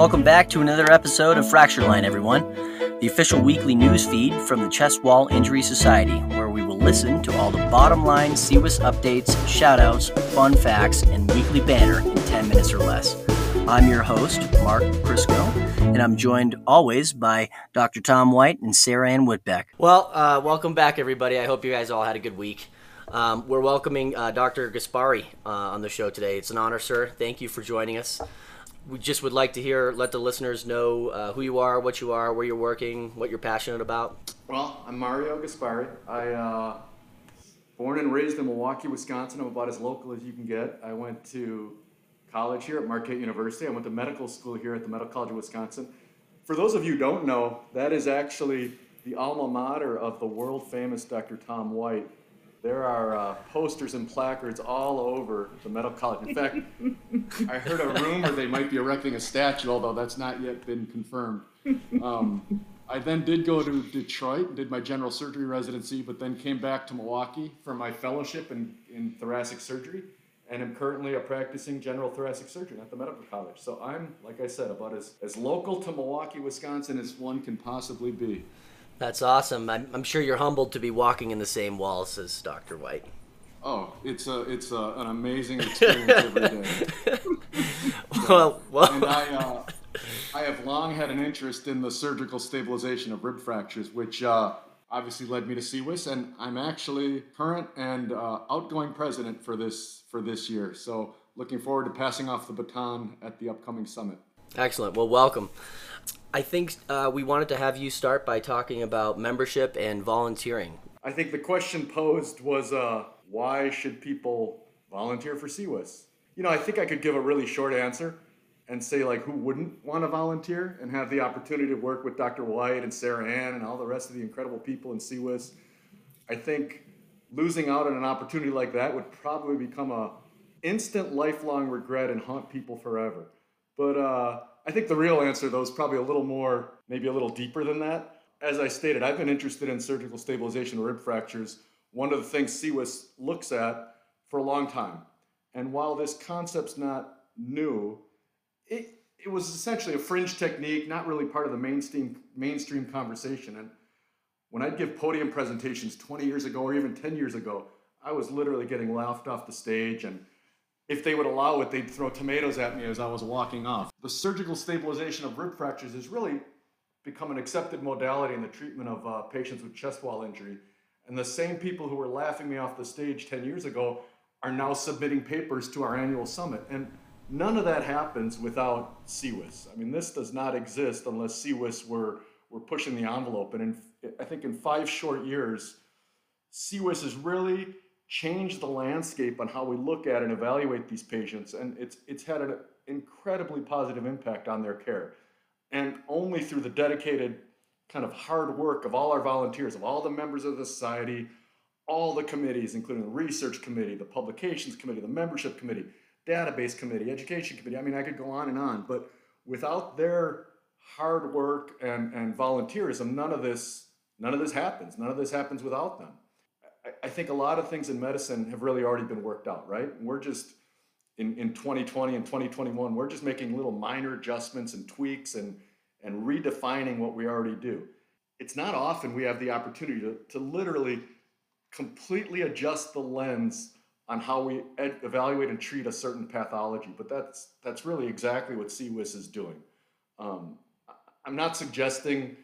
Welcome back to another episode of Fracture Line, everyone, the official weekly news feed from the Chest Wall Injury Society, where we will listen to all the bottom line CWIS updates, shoutouts, fun facts, and weekly banner in 10 minutes or less. I'm your host, Mark Crisco, and I'm joined always by Dr. Tom White and Sarah Ann Whitbeck. Well, uh, welcome back, everybody. I hope you guys all had a good week. Um, we're welcoming uh, Dr. Gasparri uh, on the show today. It's an honor, sir. Thank you for joining us. We just would like to hear, let the listeners know uh, who you are, what you are, where you're working, what you're passionate about. Well, I'm Mario Gasparri. I uh, born and raised in Milwaukee, Wisconsin. I'm about as local as you can get. I went to college here at Marquette University. I went to medical school here at the Medical College of Wisconsin. For those of you who don't know, that is actually the alma mater of the world famous Dr. Tom White, there are uh, posters and placards all over the medical college. In fact, I heard a rumor they might be erecting a statue, although that's not yet been confirmed. Um, I then did go to Detroit and did my general surgery residency, but then came back to Milwaukee for my fellowship in, in thoracic surgery, and am currently a practicing general thoracic surgeon at the medical college. So I'm, like I said, about as, as local to Milwaukee, Wisconsin as one can possibly be. That's awesome. I'm, I'm sure you're humbled to be walking in the same walls as Dr. White. Oh, it's a it's a, an amazing experience every day. well, well. And I uh, I have long had an interest in the surgical stabilization of rib fractures, which uh, obviously led me to CWIS, and I'm actually current and uh, outgoing president for this for this year. So looking forward to passing off the baton at the upcoming summit. Excellent. Well, welcome. I think uh, we wanted to have you start by talking about membership and volunteering. I think the question posed was uh, why should people volunteer for CWIS? You know, I think I could give a really short answer and say, like, who wouldn't want to volunteer and have the opportunity to work with Dr. White and Sarah Ann and all the rest of the incredible people in CWIS? I think losing out on an opportunity like that would probably become a instant lifelong regret and haunt people forever. But uh, I think the real answer, though, is probably a little more, maybe a little deeper than that. As I stated, I've been interested in surgical stabilization of rib fractures. One of the things CWIS looks at for a long time. And while this concept's not new, it, it was essentially a fringe technique, not really part of the mainstream, mainstream conversation. And when I'd give podium presentations 20 years ago or even 10 years ago, I was literally getting laughed off the stage and if they would allow it, they'd throw tomatoes at me as I was walking off. The surgical stabilization of rib fractures has really become an accepted modality in the treatment of uh, patients with chest wall injury. And the same people who were laughing me off the stage 10 years ago are now submitting papers to our annual summit. And none of that happens without CWIS. I mean, this does not exist unless CWIS were, were pushing the envelope. And in, I think in five short years, CWIS is really changed the landscape on how we look at and evaluate these patients, and it's it's had an incredibly positive impact on their care. And only through the dedicated kind of hard work of all our volunteers, of all the members of the society, all the committees, including the research committee, the publications committee, the membership committee, database committee, education committee. I mean, I could go on and on, but without their hard work and, and volunteerism, none of this none of this happens. None of this happens without them. I think a lot of things in medicine have really already been worked out, right? We're just in, in 2020 and 2021, we're just making little minor adjustments and tweaks and, and redefining what we already do. It's not often we have the opportunity to, to literally completely adjust the lens on how we ed- evaluate and treat a certain pathology, but that's, that's really exactly what CWIS is doing. Um, I'm not suggesting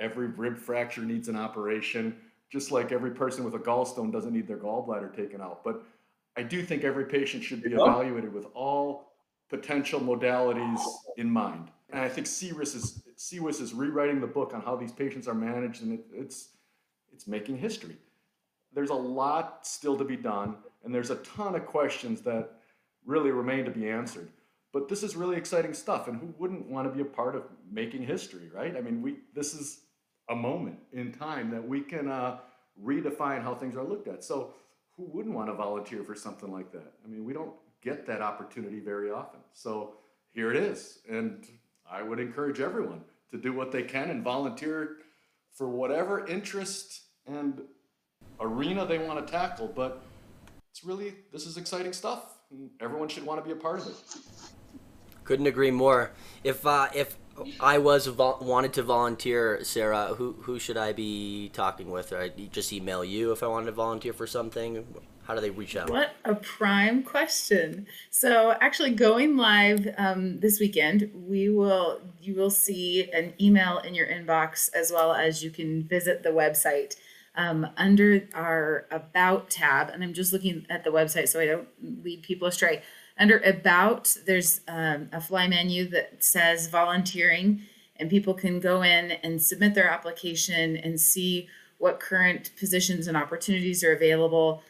every rib fracture needs an operation just like every person with a gallstone doesn't need their gallbladder taken out. But I do think every patient should be evaluated with all potential modalities in mind. And I think CWIS is, CWIS is rewriting the book on how these patients are managed, and it, it's, it's making history. There's a lot still to be done, and there's a ton of questions that really remain to be answered. But this is really exciting stuff, and who wouldn't want to be a part of making history, right? I mean, we this is a moment in time that we can uh, redefine how things are looked at. So, who wouldn't want to volunteer for something like that? I mean, we don't get that opportunity very often. So, here it is. And I would encourage everyone to do what they can and volunteer for whatever interest and arena they want to tackle. But it's really, this is exciting stuff. Everyone should want to be a part of it. Couldn't agree more. If uh, if I was vo- wanted to volunteer, Sarah, who who should I be talking with? I just email you if I wanted to volunteer for something. How do they reach out? What a prime question. So, actually, going live um, this weekend, we will you will see an email in your inbox as well as you can visit the website um, under our About tab. And I'm just looking at the website so I don't lead people astray. Under About, there's um, a fly menu that says volunteering, and people can go in and submit their application and see what current positions and opportunities are available.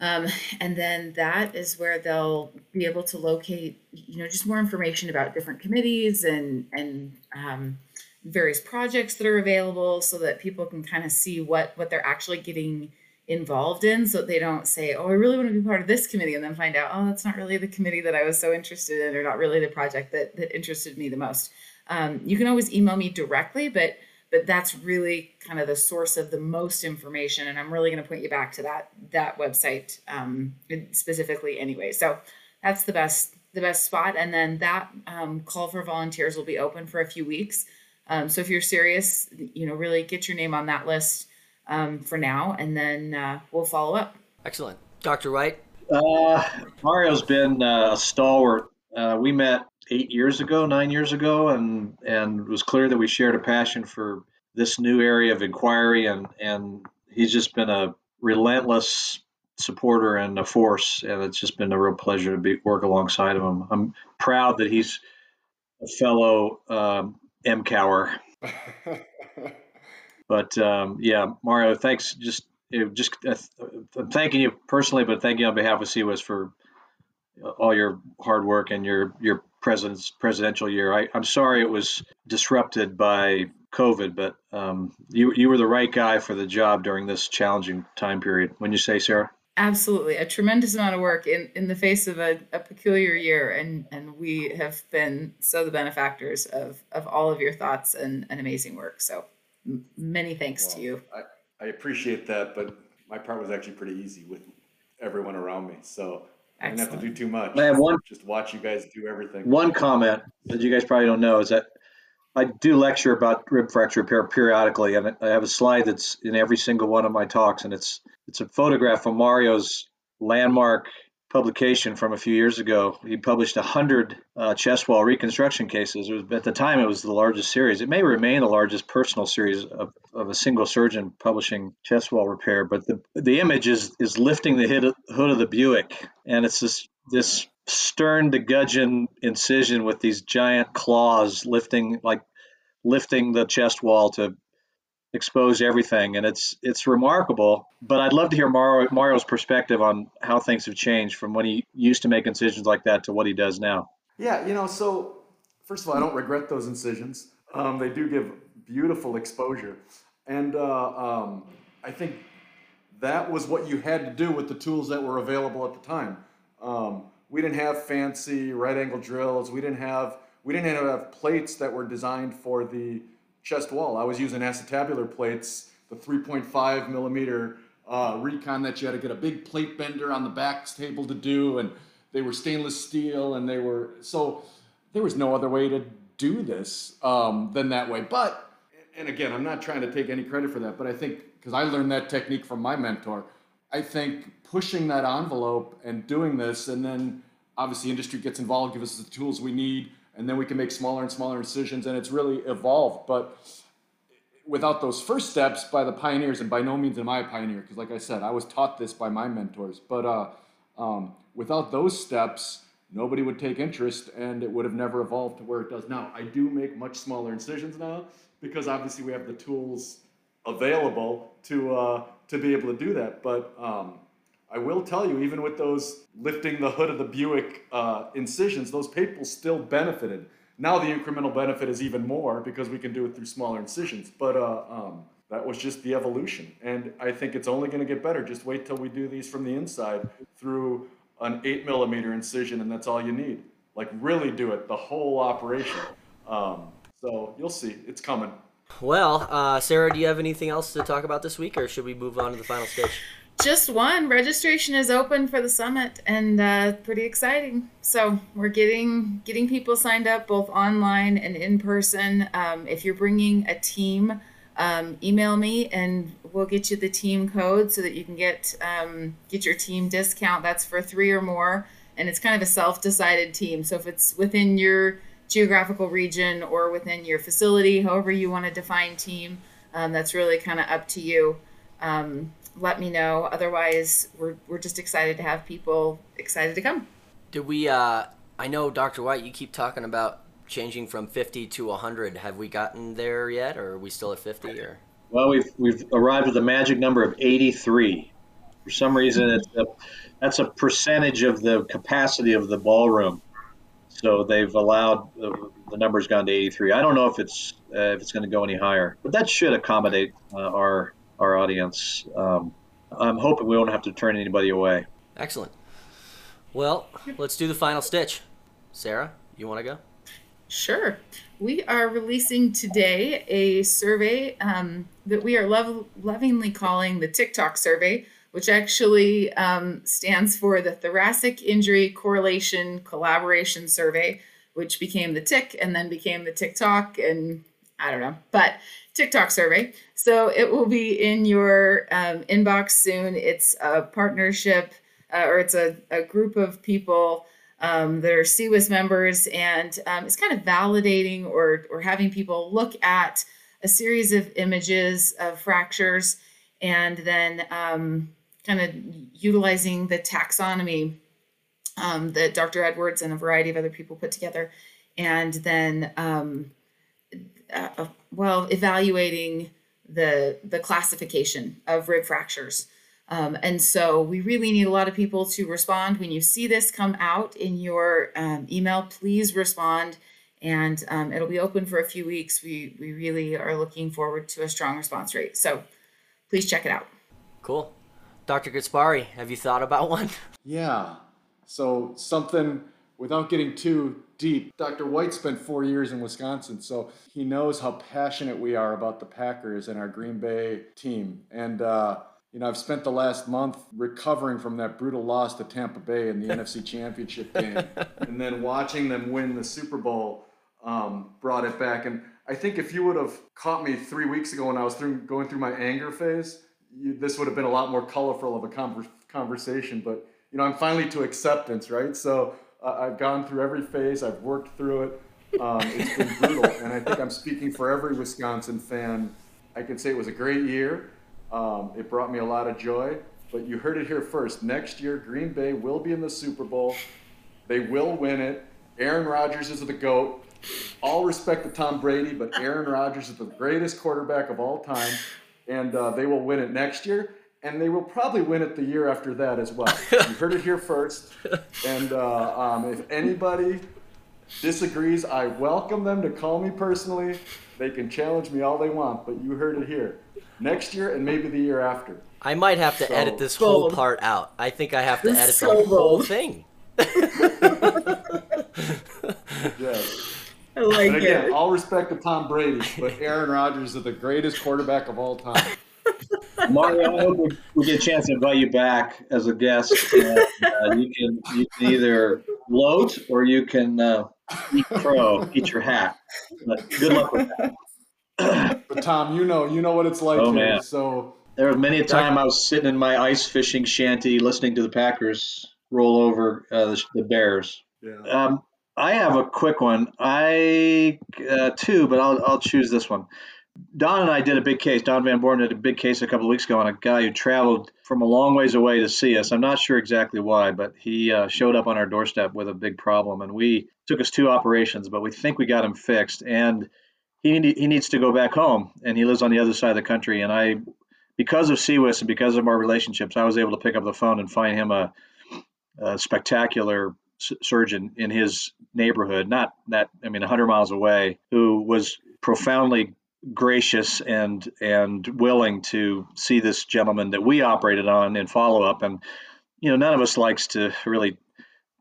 Um, and then that is where they'll be able to locate, you know, just more information about different committees and and um, various projects that are available, so that people can kind of see what what they're actually getting involved in, so they don't say, "Oh, I really want to be part of this committee," and then find out, "Oh, that's not really the committee that I was so interested in, or not really the project that that interested me the most." Um, you can always email me directly, but but that's really kind of the source of the most information and i'm really going to point you back to that that website um, specifically anyway. So that's the best the best spot and then that um, call for volunteers will be open for a few weeks. Um, so if you're serious you know really get your name on that list um, for now and then uh, we'll follow up excellent dr White uh, mario's been uh, a stalwart uh, we met eight years ago, nine years ago, and and it was clear that we shared a passion for this new area of inquiry, and and he's just been a relentless supporter and a force, and it's just been a real pleasure to be work alongside of him. I'm proud that he's a fellow um, MCOWer. but um, yeah, Mario, thanks. Just just uh, I'm thanking you personally, but thank you on behalf of CWIS for all your hard work and your your president's presidential year. I, am sorry it was disrupted by COVID, but um, you you were the right guy for the job during this challenging time period. When you say, Sarah? Absolutely, a tremendous amount of work in, in the face of a, a peculiar year, and and we have been so the benefactors of of all of your thoughts and, and amazing work. So m- many thanks well, to you. I, I appreciate that, but my part was actually pretty easy with everyone around me. So I didn't have to do too much. I have one. Just watch you guys do everything. One comment that you guys probably don't know is that I do lecture about rib fracture repair periodically, and I have a slide that's in every single one of my talks, and it's it's a photograph of Mario's landmark publication from a few years ago. He published 100 uh, chest wall reconstruction cases. Was, at the time, it was the largest series. It may remain the largest personal series of, of a single surgeon publishing chest wall repair. But the, the image is, is lifting the hood of, hood of the Buick, and it's this, this stern to gudgeon incision with these giant claws lifting like lifting the chest wall to expose everything, and it's it's remarkable. But I'd love to hear Mario, Mario's perspective on how things have changed from when he used to make incisions like that to what he does now. Yeah, you know, so first of all, I don't regret those incisions. Um, they do give beautiful exposure, and uh, um, I think that was what you had to do with the tools that were available at the time. Um, we didn't have fancy right angle drills. We didn't have we didn't have plates that were designed for the chest wall. I was using acetabular plates, the 3.5 millimeter uh, recon that you had to get a big plate bender on the back table to do, and they were stainless steel, and they were so there was no other way to do this um, than that way. But and again, I'm not trying to take any credit for that, but I think because I learned that technique from my mentor, I think pushing that envelope and doing this, and then obviously industry gets involved, give us the tools we need and then we can make smaller and smaller incisions, and it's really evolved. But without those first steps by the pioneers, and by no means am I a pioneer, because like I said, I was taught this by my mentors. But uh, um, without those steps, nobody would take interest, and it would have never evolved to where it does now. I do make much smaller incisions now because obviously we have the tools available to uh, to be able to do that. But um, I will tell you, even with those lifting the hood of the Buick uh, incisions, those people still benefited. Now the incremental benefit is even more because we can do it through smaller incisions. But uh, um, that was just the evolution. And I think it's only going to get better. Just wait till we do these from the inside through an 8 millimeter incision, and that's all you need. Like, really do it, the whole operation. Um, so you'll see, it's coming. Well, uh, Sarah, do you have anything else to talk about this week, or should we move on to the final stage? Just one. Registration is open for the summit, and uh, pretty exciting. So we're getting getting people signed up both online and in person. Um, if you're bringing a team, um, email me and we'll get you the team code so that you can get um, get your team discount. That's for three or more, and it's kind of a self-decided team. So if it's within your geographical region or within your facility, however you want to define team, um, that's really kind of up to you. Let me know. Otherwise, we're, we're just excited to have people excited to come. Did we, uh, I know, Dr. White, you keep talking about changing from 50 to 100. Have we gotten there yet, or are we still at 50? Or Well, we've, we've arrived at the magic number of 83. For some reason, it's a, that's a percentage of the capacity of the ballroom. So they've allowed the, the number's gone to 83. I don't know if it's uh, if it's going to go any higher, but that should accommodate uh, our our audience. Um, I'm hoping we won't have to turn anybody away. Excellent. Well, let's do the final stitch. Sarah, you want to go? Sure. We are releasing today a survey um, that we are lov- lovingly calling the TikTok survey, which actually um, stands for the Thoracic Injury Correlation Collaboration Survey, which became the TIC and then became the TikTok, and I don't know, but TikTok survey. So it will be in your um, inbox soon. It's a partnership, uh, or it's a, a group of people um, that are CWIS members, and um, it's kind of validating or, or having people look at a series of images of fractures and then um, kind of utilizing the taxonomy um, that Dr. Edwards and a variety of other people put together, and then um, uh, uh, well evaluating the the classification of rib fractures. Um, and so we really need a lot of people to respond. When you see this come out in your um, email, please respond. And um, it'll be open for a few weeks. We, we really are looking forward to a strong response rate. So please check it out. Cool. Dr. Gasparri, have you thought about one? Yeah. So something without getting too deep. Dr. White spent four years in Wisconsin, so he knows how passionate we are about the Packers and our Green Bay team. And uh, you know, I've spent the last month recovering from that brutal loss to Tampa Bay in the NFC Championship game, and then watching them win the Super Bowl um, brought it back. And I think if you would have caught me three weeks ago when I was through, going through my anger phase, you, this would have been a lot more colorful of a conver- conversation. But you know, I'm finally to acceptance, right? So I've gone through every phase. I've worked through it. Um, it's been brutal, and I think I'm speaking for every Wisconsin fan. I can say it was a great year. Um, it brought me a lot of joy. But you heard it here first. Next year, Green Bay will be in the Super Bowl. They will win it. Aaron Rodgers is the GOAT. All respect to Tom Brady, but Aaron Rodgers is the greatest quarterback of all time. And uh, they will win it next year. And they will probably win it the year after that as well. You heard it here first. And uh, um, if anybody disagrees, I welcome them to call me personally. They can challenge me all they want, but you heard it here. Next year and maybe the year after. I might have to So- edit this whole Bold. part out. I think I have to This edit so the whole bold. thing. Yes. I like And again, it. all respect to Tom Brady, but Aaron Rodgers is the greatest quarterback of all time. Mario, I hope we, we get a chance to invite you back as a guest. And, uh, you can you can either gloat or you can uh, eat crow, eat your hat. But good luck with that. But Tom, you know, you know what it's like Oh, here. man. So There was many a time I was sitting in my ice fishing shanty listening to the Packers roll over uh, the, the Bears. yeah. Um, I have a quick one. I uh, two, but I'll I'll choose this one. Don and I did a big case. Don Van Boerum did a big case a couple of weeks ago on a guy who traveled from a long ways away to see us. I'm not sure exactly why, but he uh, showed up on our doorstep with a big problem, and we took us two operations, but we think we got him fixed. And he he needs to go back home, and he lives on the other side of the country. And I, because of CWIS and because of our relationships, I was able to pick up the phone and find him a, a spectacular surgeon in his neighborhood, not that I mean 100 miles away, who was profoundly gracious and and willing to see this gentleman that we operated on in follow up. And you know, none of us likes to really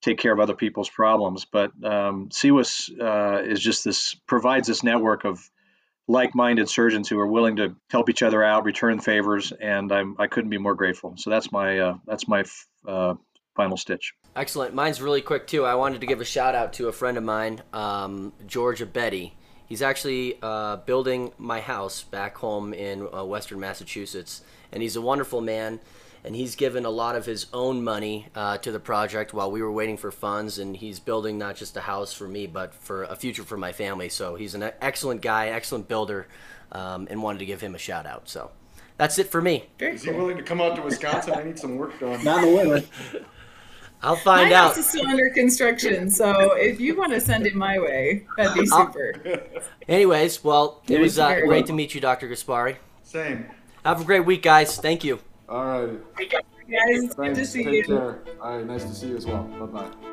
take care of other people's problems, but um, CWIS uh, is just this provides this network of like-minded surgeons who are willing to help each other out, return favors, and I'm I couldn't be more grateful. So that's my uh, that's my uh, final stitch. Excellent. Mine's really quick too. I wanted to give a shout out to a friend of mine, um, George Betty. He's actually uh, building my house back home in uh, Western Massachusetts, and he's a wonderful man. And he's given a lot of his own money uh, to the project while we were waiting for funds. And he's building not just a house for me, but for a future for my family. So he's an excellent guy, excellent builder, um, and wanted to give him a shout out. So that's it for me. Very Is he willing to come out to Wisconsin? I need some work done. Not the winner. I'll My find out. house is still under construction, so if you want to send it my way, that'd be I'll- super. Anyways, well, it Yeah, was uh, great well. to meet you, Dr. Gasparri. Same. Have a great week, guys. Thank you. All right. Guys, it's good to Thanks. see Take you. care. All right. Nice to see you as well. Bye bye.